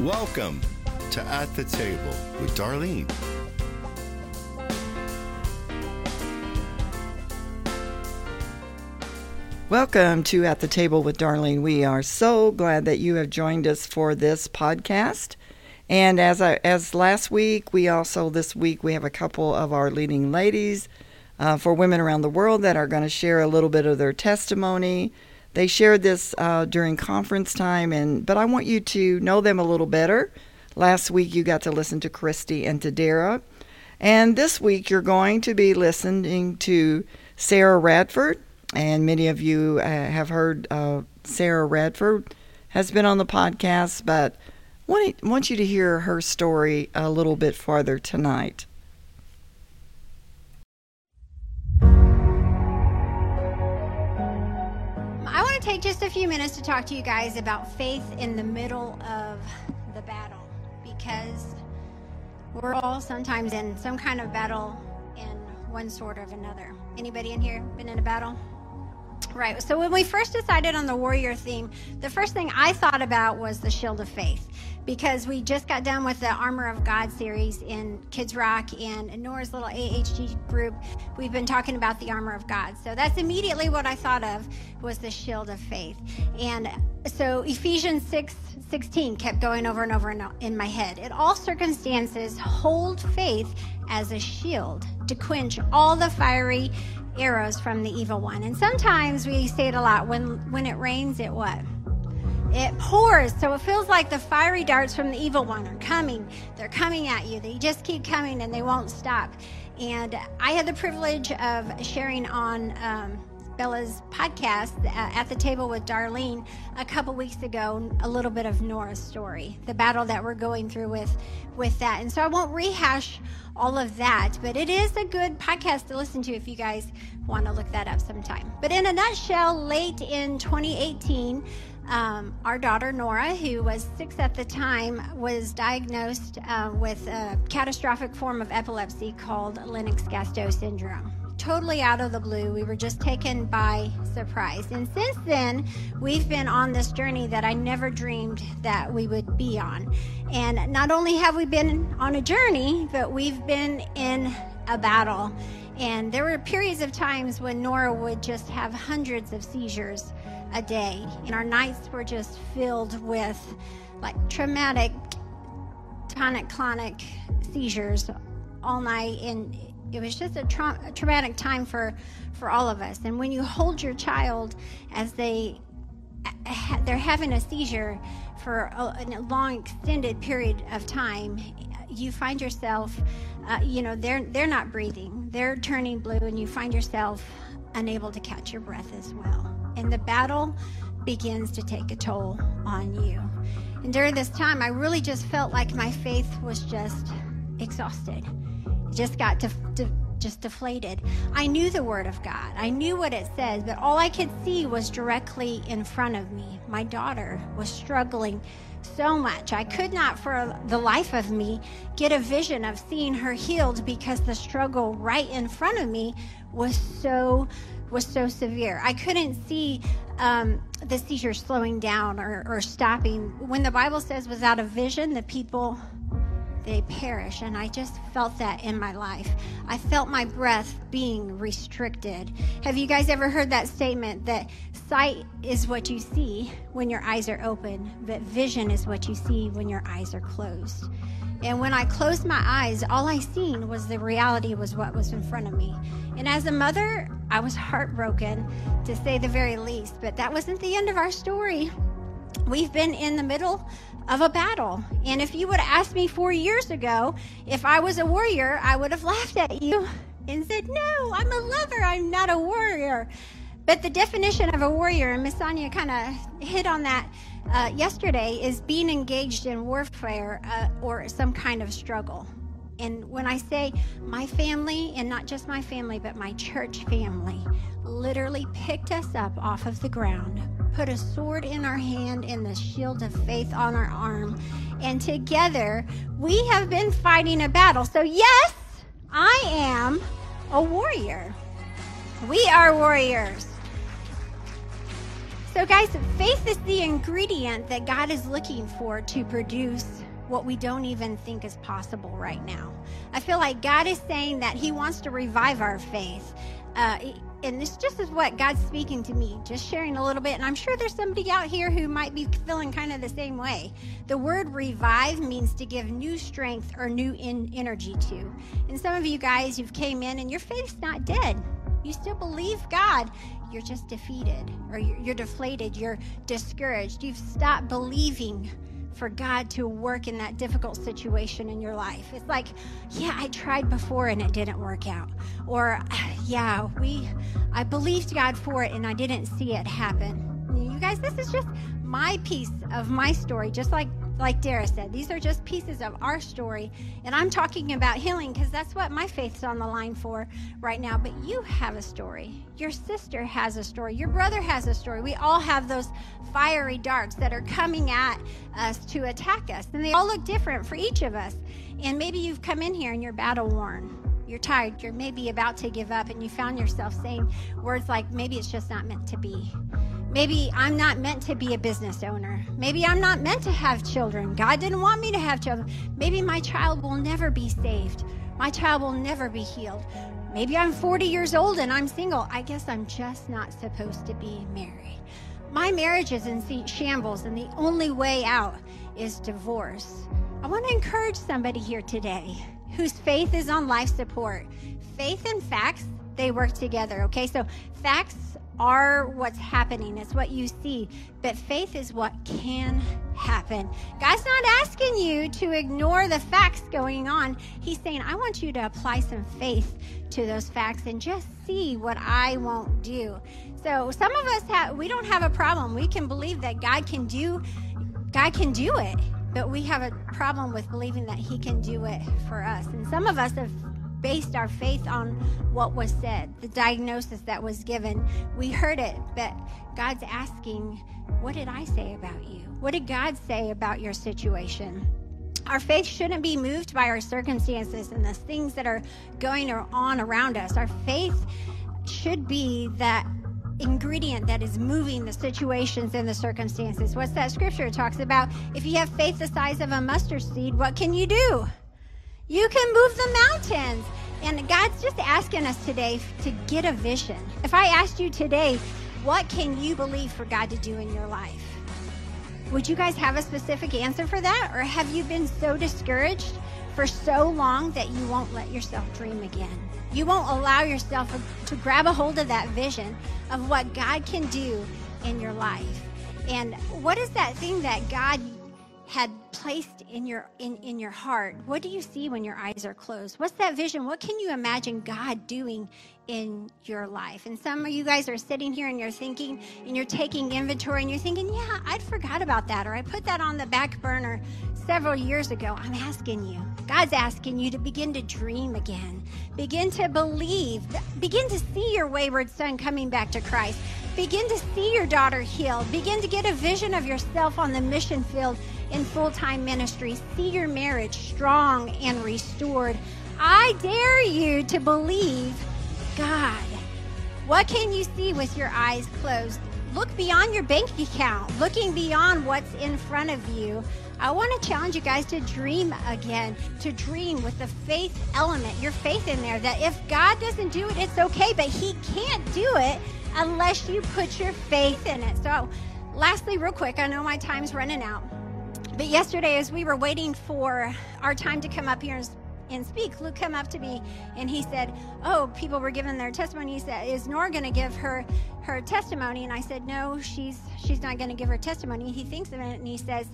Welcome to At the Table with Darlene. Welcome to At the Table with Darlene. We are so glad that you have joined us for this podcast. And as I, as last week, we also this week we have a couple of our leading ladies uh, for women around the world that are going to share a little bit of their testimony. They shared this uh, during conference time, and but I want you to know them a little better. Last week you got to listen to Christy and to Dara, and this week you're going to be listening to Sarah Radford and many of you uh, have heard uh, Sarah Radford has been on the podcast, but want want you to hear her story a little bit farther tonight. Take just a few minutes to talk to you guys about faith in the middle of the battle because we're all sometimes in some kind of battle in one sort of another. Anybody in here been in a battle? Right. So when we first decided on the warrior theme, the first thing I thought about was the shield of faith because we just got done with the Armor of God series in Kids Rock and Nora's little AHG group. We've been talking about the armor of God. So that's immediately what I thought of was the shield of faith. And so Ephesians 6 16 kept going over and over in my head. In all circumstances, hold faith as a shield to quench all the fiery arrows from the evil one. And sometimes we say it a lot when when it rains, it what? It pours. So it feels like the fiery darts from the evil one are coming. They're coming at you. They just keep coming and they won't stop. And I had the privilege of sharing on um, Bella's podcast uh, at the table with Darlene a couple weeks ago a little bit of Nora's story, the battle that we're going through with with that. And so I won't rehash all of that. But it is a good podcast to listen to if you guys want to look that up sometime. But in a nutshell, late in 2018, um, our daughter Nora, who was six at the time, was diagnosed uh, with a catastrophic form of epilepsy called Lennox Gastaut syndrome totally out of the blue. We were just taken by surprise. And since then, we've been on this journey that I never dreamed that we would be on. And not only have we been on a journey, but we've been in a battle. And there were periods of times when Nora would just have hundreds of seizures a day. And our nights were just filled with like traumatic tonic clonic seizures all night and it was just a, tra- a traumatic time for for all of us. And when you hold your child as they they're having a seizure for a, a long extended period of time, you find yourself, uh, you know, they're they're not breathing, they're turning blue, and you find yourself unable to catch your breath as well. And the battle begins to take a toll on you. And during this time, I really just felt like my faith was just exhausted It just got to, to just deflated. I knew the Word of God. I knew what it said, but all I could see was directly in front of me. My daughter was struggling so much. I could not, for the life of me, get a vision of seeing her healed because the struggle right in front of me was so was so severe. I couldn't see um, the seizure slowing down or, or stopping. When the Bible says, "Without a vision, the people they perish. And I just felt that in my life. I felt my breath being restricted. Have you guys ever heard that statement that sight is what you see when your eyes are open, but vision is what you see when your eyes are closed? And when I closed my eyes, all I seen was the reality was what was in front of me. And as a mother, I was heartbroken to say the very least, but that wasn't the end of our story. We've been in the middle of a battle. And if you would have asked me four years ago if I was a warrior, I would have laughed at you and said, No, I'm a lover, I'm not a warrior. But the definition of a warrior, and Miss Sonia kind of hit on that uh, yesterday, is being engaged in warfare uh, or some kind of struggle. And when I say my family, and not just my family, but my church family, literally picked us up off of the ground, put a sword in our hand and the shield of faith on our arm. And together we have been fighting a battle. So, yes, I am a warrior. We are warriors. So, guys, faith is the ingredient that God is looking for to produce what we don't even think is possible right now. I feel like God is saying that He wants to revive our faith. Uh, and this just is what God's speaking to me, just sharing a little bit. And I'm sure there's somebody out here who might be feeling kind of the same way. The word revive means to give new strength or new in energy to. And some of you guys, you've came in and your faith's not dead. You still believe God. You're just defeated or you're, you're deflated. You're discouraged. You've stopped believing for God to work in that difficult situation in your life. It's like, yeah, I tried before and it didn't work out. Or, yeah, we, I believed God for it and I didn't see it happen. You guys, this is just my piece of my story, just like like Dara said, these are just pieces of our story. And I'm talking about healing because that's what my faith's on the line for right now. But you have a story. Your sister has a story. Your brother has a story. We all have those fiery darts that are coming at us to attack us. And they all look different for each of us. And maybe you've come in here and you're battle worn. You're tired. You're maybe about to give up, and you found yourself saying words like, maybe it's just not meant to be. Maybe I'm not meant to be a business owner. Maybe I'm not meant to have children. God didn't want me to have children. Maybe my child will never be saved. My child will never be healed. Maybe I'm 40 years old and I'm single. I guess I'm just not supposed to be married. My marriage is in shambles, and the only way out is divorce. I want to encourage somebody here today whose faith is on life support. Faith and facts, they work together, okay? So, facts are what's happening, it's what you see. But faith is what can happen. God's not asking you to ignore the facts going on. He's saying, I want you to apply some faith to those facts and just see what I won't do. So some of us have we don't have a problem. We can believe that God can do God can do it. But we have a problem with believing that he can do it for us. And some of us have based our faith on what was said, the diagnosis that was given. We heard it, but God's asking, What did I say about you? What did God say about your situation? Our faith shouldn't be moved by our circumstances and the things that are going on around us. Our faith should be that ingredient that is moving the situations and the circumstances. What's that scripture? Talks about if you have faith the size of a mustard seed, what can you do? You can move the mountains. And God's just asking us today to get a vision. If I asked you today, what can you believe for God to do in your life? Would you guys have a specific answer for that? Or have you been so discouraged for so long that you won't let yourself dream again? You won't allow yourself to grab a hold of that vision of what God can do in your life. And what is that thing that God had placed in your in, in your heart what do you see when your eyes are closed? What's that vision? What can you imagine god doing in your life? And some of you guys are sitting here and you're thinking and you're taking inventory and you're thinking yeah i'd forgot about that or i put that on the back burner several years ago. I'm asking you god's asking you to begin to dream again. Begin to believe. Begin to see your wayward son coming back to christ. Begin to see your daughter healed. Begin to get a vision of yourself on the mission field in full time ministry. See your marriage strong and restored. I dare you to believe God. What can you see with your eyes closed? Look beyond your bank account, looking beyond what's in front of you. I want to challenge you guys to dream again, to dream with the faith element, your faith in there, that if God doesn't do it, it's okay, but He can't do it unless you put your faith in it. So, lastly, real quick, I know my time's running out. But yesterday, as we were waiting for our time to come up here and, and speak, Luke came up to me and he said, "Oh, people were giving their testimony. He said, "Is Nora going to give her her testimony?" And I said, "No, she's she's not going to give her testimony." He thinks of it and he says,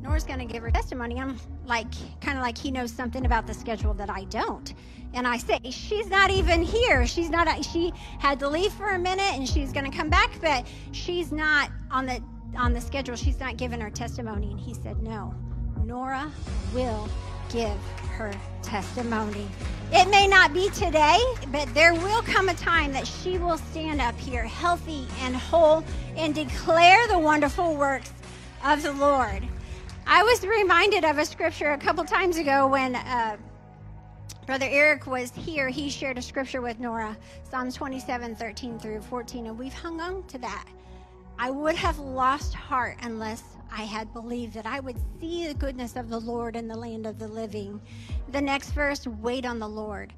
"Nora's going to give her testimony." I'm like, kind of like he knows something about the schedule that I don't. And I say, "She's not even here. She's not. She had to leave for a minute and she's going to come back, but she's not on the on the schedule, she's not given her testimony. And he said, No, Nora will give her testimony. It may not be today, but there will come a time that she will stand up here healthy and whole and declare the wonderful works of the Lord. I was reminded of a scripture a couple times ago when uh, Brother Eric was here. He shared a scripture with Nora, Psalms 27 13 through 14, and we've hung on to that I would have lost heart unless I had believed that I would see the goodness of the Lord in the land of the living. The next verse wait on the Lord.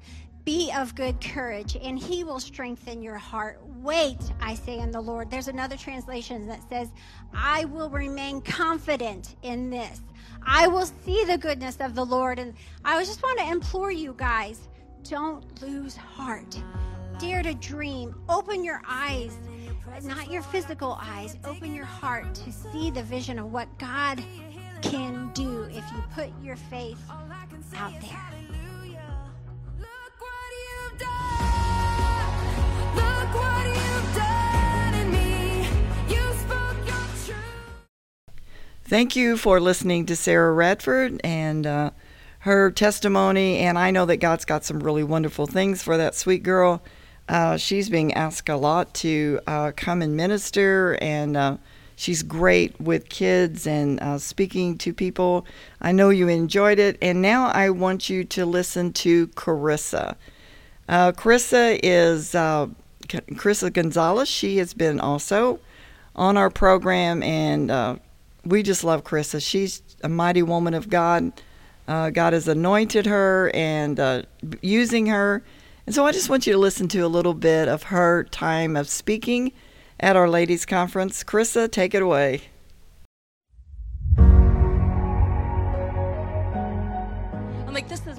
Be of good courage, and he will strengthen your heart. Wait, I say in the Lord. There's another translation that says, I will remain confident in this. I will see the goodness of the Lord. And I just want to implore you guys don't lose heart. Dare to dream. Open your eyes, not your physical eyes. Open your heart to see the vision of what God can do if you put your faith out there. Thank you for listening to Sarah Radford and uh, her testimony. And I know that God's got some really wonderful things for that sweet girl. Uh, she's being asked a lot to uh, come and minister, and uh, she's great with kids and uh, speaking to people. I know you enjoyed it. And now I want you to listen to Carissa. Uh, Carissa is Carissa Gonzalez. She has been also on our program and we just love Carissa. She's a mighty woman of God. Uh, God has anointed her and uh, using her. And so I just want you to listen to a little bit of her time of speaking at our ladies' conference. Carissa, take it away.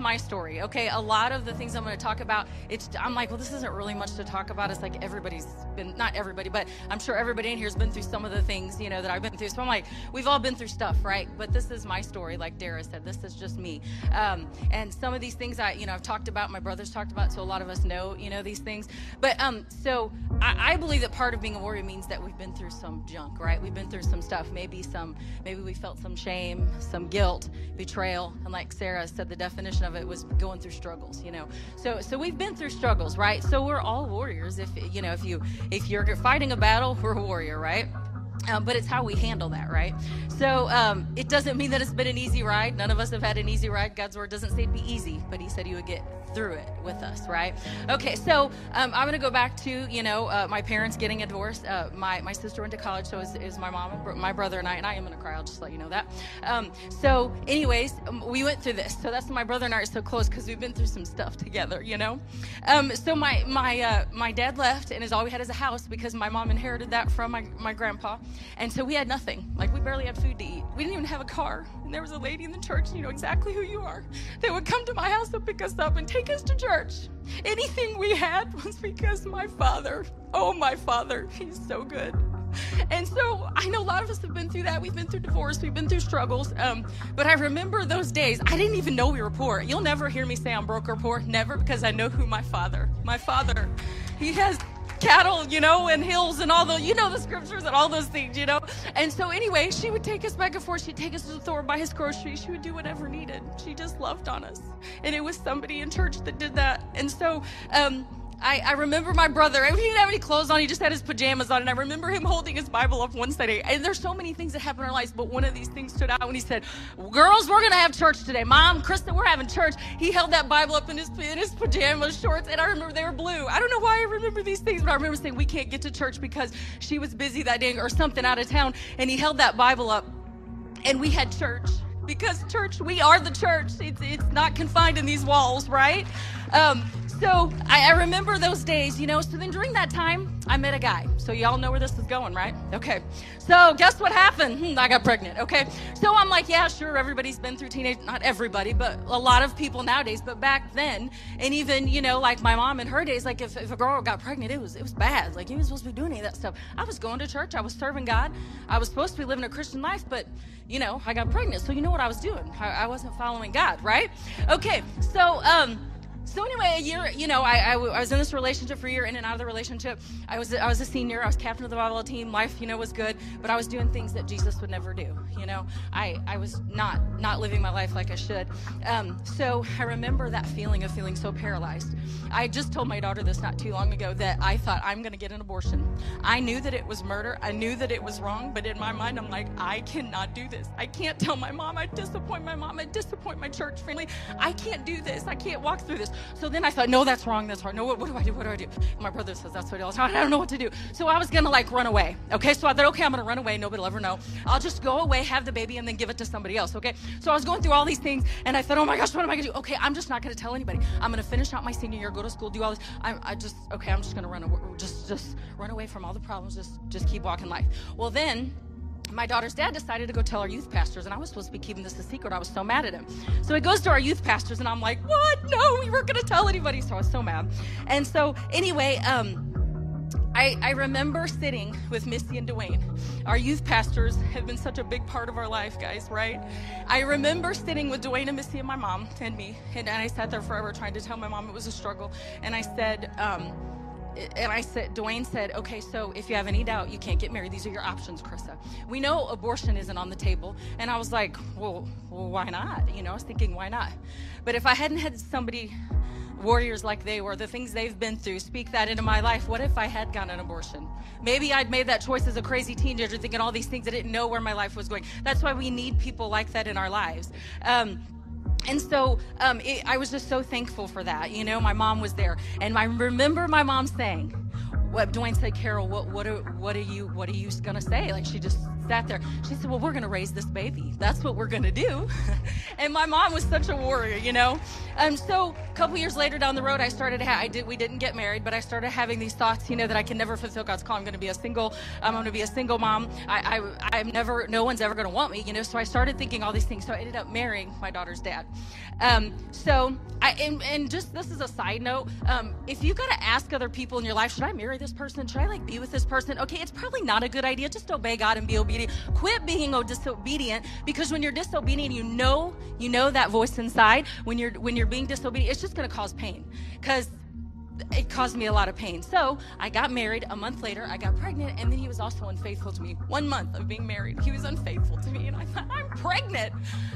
My story okay? A lot of the things i'm going to talk about it's i'm like well this isn't really much to talk about. It's like everybody's been not everybody but i'm sure everybody in here has been through some of the things you know that i've been through. So i'm like we've all been through stuff right? But this is my story like dara said this is just me. Um, and some of these things i you know i've talked about my brothers talked about so a lot of us know you know these things. But um so I, I believe that part of being a warrior means that we've been through some junk right? We've been through some stuff maybe some maybe we felt some shame some guilt betrayal. And like sarah said the definition of it was going through struggles, you know. So so we've been through struggles, right? So we're all warriors. If you know, if you if you're fighting a battle, we're a warrior, right? Um, but it's how we handle that, right? So um, it doesn't mean that it's been an easy ride. None of us have had an easy ride. God's word doesn't say it'd be easy, but He said He would get through it with us, right? Okay, so um, I'm going to go back to, you know, uh, my parents getting a divorce. Uh, my, my sister went to college, so is, is my mom my brother and I, and I am going to cry, I'll just let you know that. Um, so, anyways, um, we went through this. So that's my brother and I are so close because we've been through some stuff together, you know? Um, so my, my, uh, my dad left, and his all we had is a house because my mom inherited that from my, my grandpa. And so we had nothing. Like, we barely had food to eat. We didn't even have a car. And there was a lady in the church, and you know exactly who you are, They would come to my house to pick us up and take us to church. Anything we had was because my father, oh, my father, he's so good. And so I know a lot of us have been through that. We've been through divorce, we've been through struggles. Um, but I remember those days. I didn't even know we were poor. You'll never hear me say I'm broke or poor, never, because I know who my father, my father, he has cattle, you know, and hills and all the, you know, the scriptures and all those things, you know. And so, anyway, she would take us back and forth. She'd take us to the store, buy his groceries. She would do whatever needed. She just loved on us. And it was somebody in church that did that. And so, um, I, I, remember my brother, he didn't have any clothes on, he just had his pajamas on. And I remember him holding his Bible up one Sunday. And there's so many things that happen in our lives, but one of these things stood out when he said, Girls, we're going to have church today. Mom, Kristen, we're having church. He held that Bible up in his, in his pajamas, shorts, and I remember they were blue. I don't know why I remember these things, but I remember saying, We can't get to church because she was busy that day or something out of town. And he held that Bible up, and we had church because church, we are the church. It's, it's not confined in these walls, right? Um, so I, I, remember those days, you know. So then during that time, I met a guy. So y'all know where this is going, right? Okay. So guess what happened? Hmm, I got pregnant. Okay. So I'm like, yeah, sure. Everybody's been through teenage, not everybody, but a lot of people nowadays. But back then, and even you know, like my mom in her days, like if, if a girl got pregnant, it was it was bad. Like you was supposed to be doing any of that stuff. I was going to church. I was serving God. I was supposed to be living a Christian life, but you know, I got pregnant. So you know what I was doing? I, I wasn't following God, right? Okay. So um so anyway, a year, you know, I, I, I, was in this relationship for a year, in and out of the relationship. I was I was a senior. I was captain of the volleyball team. Life, you know, was good, but I was doing things that Jesus would never do. You know, I I was not not living my life like I should. Um, so I remember that feeling of feeling so paralyzed. I just told my daughter this not too long ago that I thought I'm going to get an abortion. I knew that it was murder. I knew that it was wrong, but in my mind, I'm like, I cannot do this. I can't tell my mom. I disappoint my mom. I disappoint my church family. I can't do this. I can't walk through this. So then I thought, no, that's wrong. That's wrong. No, what, what do I do? What do I do? My brother says that's what he does. I don't know what to do. So I was gonna like run away. Okay, so I thought, okay, I'm gonna run away. Nobody will ever know. I'll just go away, have the baby, and then give it to somebody else. Okay. So I was going through all these things, and I thought, oh my gosh, what am I gonna do? Okay, I'm just not gonna tell anybody. I'm gonna finish out my senior year, go to school, do all this. I, I just okay, I'm just gonna run away. Just just run away from all the problems. Just just keep walking life. Well then my daughter's dad decided to go tell our youth pastors, and I was supposed to be keeping this a secret. I was so mad at him. So he goes to our youth pastors, and I'm like, "What? No, we weren't going to tell anybody." So I was so mad. And so anyway, um, I, I, remember sitting with Missy and Dwayne. Our youth pastors have been such a big part of our life, guys, right? I remember sitting with Dwayne and Missy and my mom and me, and, and I sat there forever trying to tell my mom it was a struggle. And I said, um, and I said, Dwayne said, okay, so if you have any doubt, you can't get married. These are your options, Krista. We know abortion isn't on the table. And I was like, well, well, why not? You know, I was thinking, why not? But if I hadn't had somebody, warriors like they were, the things they've been through, speak that into my life, what if I had gotten an abortion? Maybe I'd made that choice as a crazy teenager, thinking all these things. I didn't know where my life was going. That's why we need people like that in our lives. Um, and so um, it, I was just so thankful for that. You know, my mom was there, and I remember my mom saying, "What Dwayne said, Carol, what what are what are you what are you gonna say?" Like she just sat there. She said, Well, we're to raise this baby. That's what we're to do. and my mom was such a warrior, you know? Um, so a couple years later down the road, I started, ha- I did, we didn't get married, but I started having these thoughts, you know, that I can never fulfill God's call. I'm to be a single, I'm to be a single mom. I, I, I'm never, no one's ever to want me, you know? So I started thinking all these things. So I ended up marrying my daughter's dad. Um, so I, and, and, just this is a side note. Um, if you got to ask other people in your life, should I marry this person? Should I like be with this person? Okay, it's probably not a good idea. Just obey God and be obedient. Quit being disobedient because when you're disobedient, you know, you know that voice inside. When you're when you're being disobedient, it's just to cause pain because it caused me a lot of pain. So I got married. A month later, I got pregnant, and then he was also unfaithful to me. One month of being married, he was unfaithful to me, and I thought, I'm pregnant.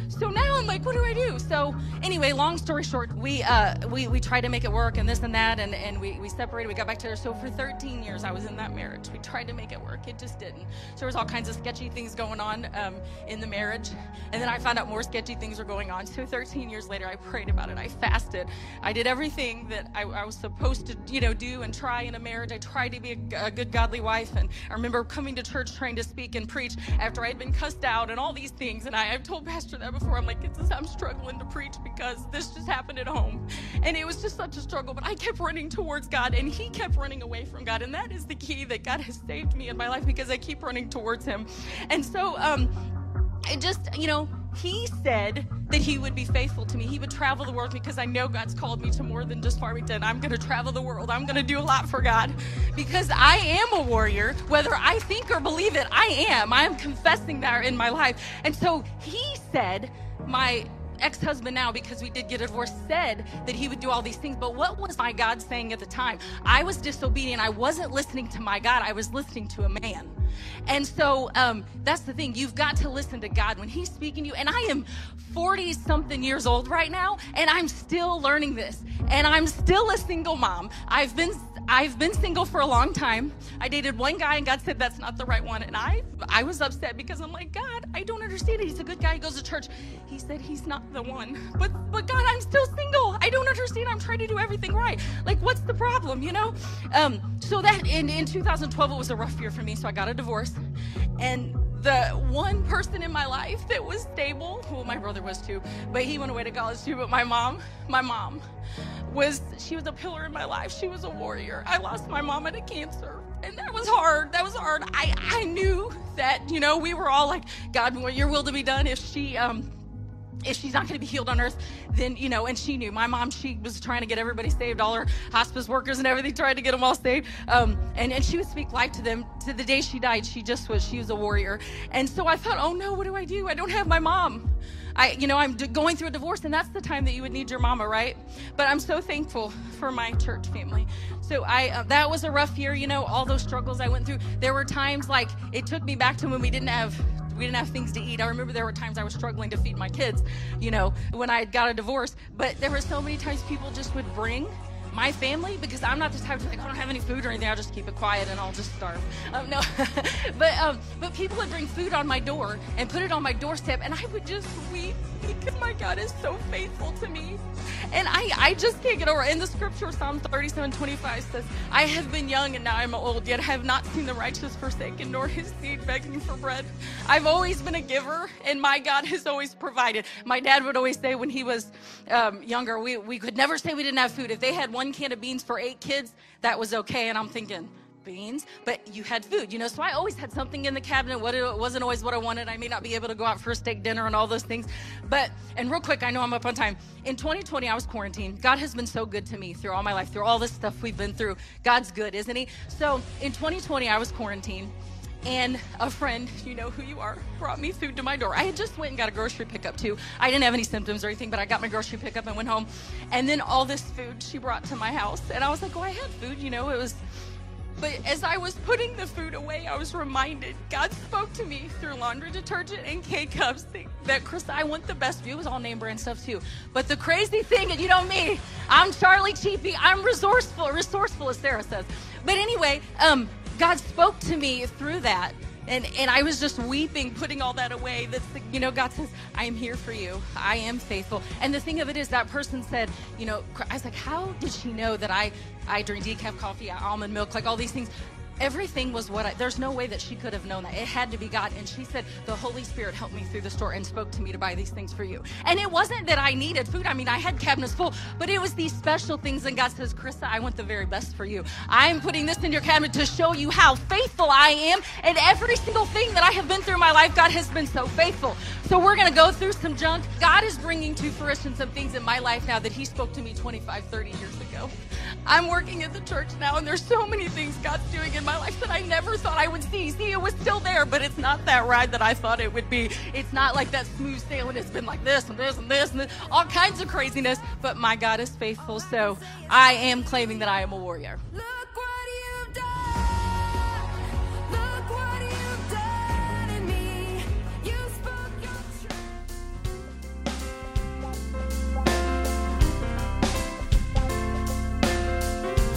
So now I'm like, what do I do? So anyway, long story short, we uh, we we tried to make it work, and this and that, and and we we separated. We got back together. So for 13 years, I was in that marriage. We tried to make it work. It just didn't. So there was all kinds of sketchy things going on um, in the marriage, and then I found out more sketchy things were going on. So 13 years later, I prayed about it. I fasted. I did everything that I, I was supposed supposed to, you know, do and try in a marriage. I tried to be a, a, good, godly wife. And I remember coming to church trying to speak and preach after I had been cussed out and all these things. And I, have told Pastor that before. I'm like, I'm struggling to preach because this just happened at home. And it was just such a struggle. But I kept running towards God and He kept running away from God. And that is the key that God has saved me in my life because I keep running towards Him. And so, um, it just, you know, he said that he would be faithful to me. He would travel the world because I know God's called me to more than just Farmington. I'm going to travel the world. I'm going to do a lot for God because I am a warrior. Whether I think or believe it, I am. I am confessing that in my life. And so he said, my ex-husband now because we did get a divorce said that he would do all these things but what was my god saying at the time i was disobedient i wasn't listening to my god i was listening to a man and so um, that's the thing. You've got to listen to God when He's speaking to you. And I am 40 something years old right now, and I'm still learning this. And I'm still a single mom. I've been I've been single for a long time. I dated one guy and God said that's not the right one. And I I was upset because I'm like, God, I don't understand it. He's a good guy. He goes to church. He said he's not the one. But but God, I'm still single. I don't understand. I'm trying to do everything right. Like what's the problem, you know? Um so that in in 2012 it was a rough year for me. So I got a divorce. And the one person in my life that was stable, well, my brother was too, but he went away to college too. But my mom, my mom, was she was a pillar in my life. She was a warrior. I lost my mom to cancer, and that was hard. That was hard. I I knew that you know we were all like, God, your will to be done. If she um if she's not going to be healed on earth, then, you know, and she knew. My mom, she was trying to get everybody saved, all her hospice workers and everything, trying to get them all saved. Um, and, and she would speak life to them. To the day she died, she just was, she was a warrior. And so I thought, oh no, what do I do? I don't have my mom. I, you know, I'm going through a divorce, and that's the time that you would need your mama, right? But I'm so thankful for my church family. So I, uh, that was a rough year, you know, all those struggles I went through. There were times like it took me back to when we didn't have we didn't have things to eat. I remember there were times I was struggling to feed my kids, you know, when I got a divorce. But there were so many times people just would bring my family because I'm not the type to like I don't have any food or anything. I'll just keep it quiet and I'll just starve. Um, no, but um, but people would bring food on my door and put it on my doorstep, and I would just weep because my God is so faithful to me. And I, I just can't get over. In the scripture, Psalm 37 25 says, I have been young and now I'm old, yet I have not seen the righteous forsaken, nor his seed begging for bread. I've always been a giver, and my God has always provided. My dad would always say when he was um, younger, we, we could never say we didn't have food. If they had one can of beans for eight kids, that was okay. And I'm thinking, beans, but you had food, you know. So I always had something in the cabinet. What it wasn't always what I wanted. I may not be able to go out for a steak dinner and all those things, but and real quick, I know I'm up on time. In 2020, I was quarantined. God has been so good to me through all my life, through all this stuff we've been through. God's good, isn't He? So in 2020, I was quarantined. And a friend, you know who you are, brought me food to my door. I had just went and got a grocery pickup too. I didn't have any symptoms or anything, but I got my grocery pickup and went home. And then all this food she brought to my house, and I was like, "Oh, I had food." You know, it was but as I was putting the food away, I was reminded God spoke to me through laundry detergent and K cups that Chris, I want the best view. It was all name brand stuff too. But the crazy thing, and you know me, I'm Charlie Cheapy. I'm resourceful, resourceful as Sarah says. But anyway, um, God spoke to me through that and and I was just weeping, putting all that away. The, you know, God says, "I am here for you. I am faithful." And the thing of it is, that person said, you know, I was like, "How did she know that I I drink decaf coffee, almond milk, like all these things?" Everything was what I, there's no way that she could have known that. It had to be God. And she said, The Holy Spirit helped me through the store and spoke to me to buy these things for you. And it wasn't that I needed food. I mean, I had cabinets full, but it was these special things. And God says, Krista, I want the very best for you. I'm putting this in your cabinet to show you how faithful I am. And every single thing that I have been through in my life, God has been so faithful. So we're going to go through some junk. God is bringing to fruition some things in my life now that He spoke to me 25, 30 years ago. I'm working at the church now, and there's so many things God's doing in my life that I never thought I would see. See, it was still there, but it's not that ride that I thought it would be. It's not like that smooth sailing. It's been like this and this and this and this, all kinds of craziness. But my God is faithful, so I am claiming that I am a warrior.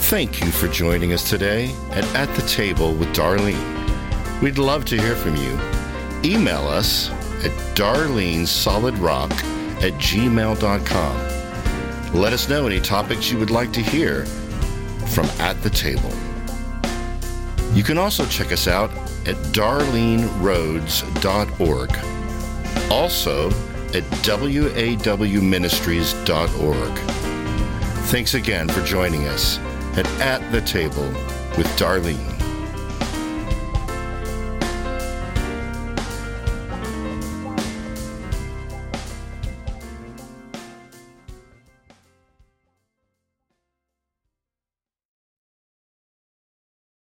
Thank you for joining us today at At the Table with Darlene. We'd love to hear from you. Email us at darlenesolidrock at gmail.com. Let us know any topics you would like to hear from At the Table. You can also check us out at darleneroads.org. Also at wawministries.org. Thanks again for joining us at At the Table with Darlene.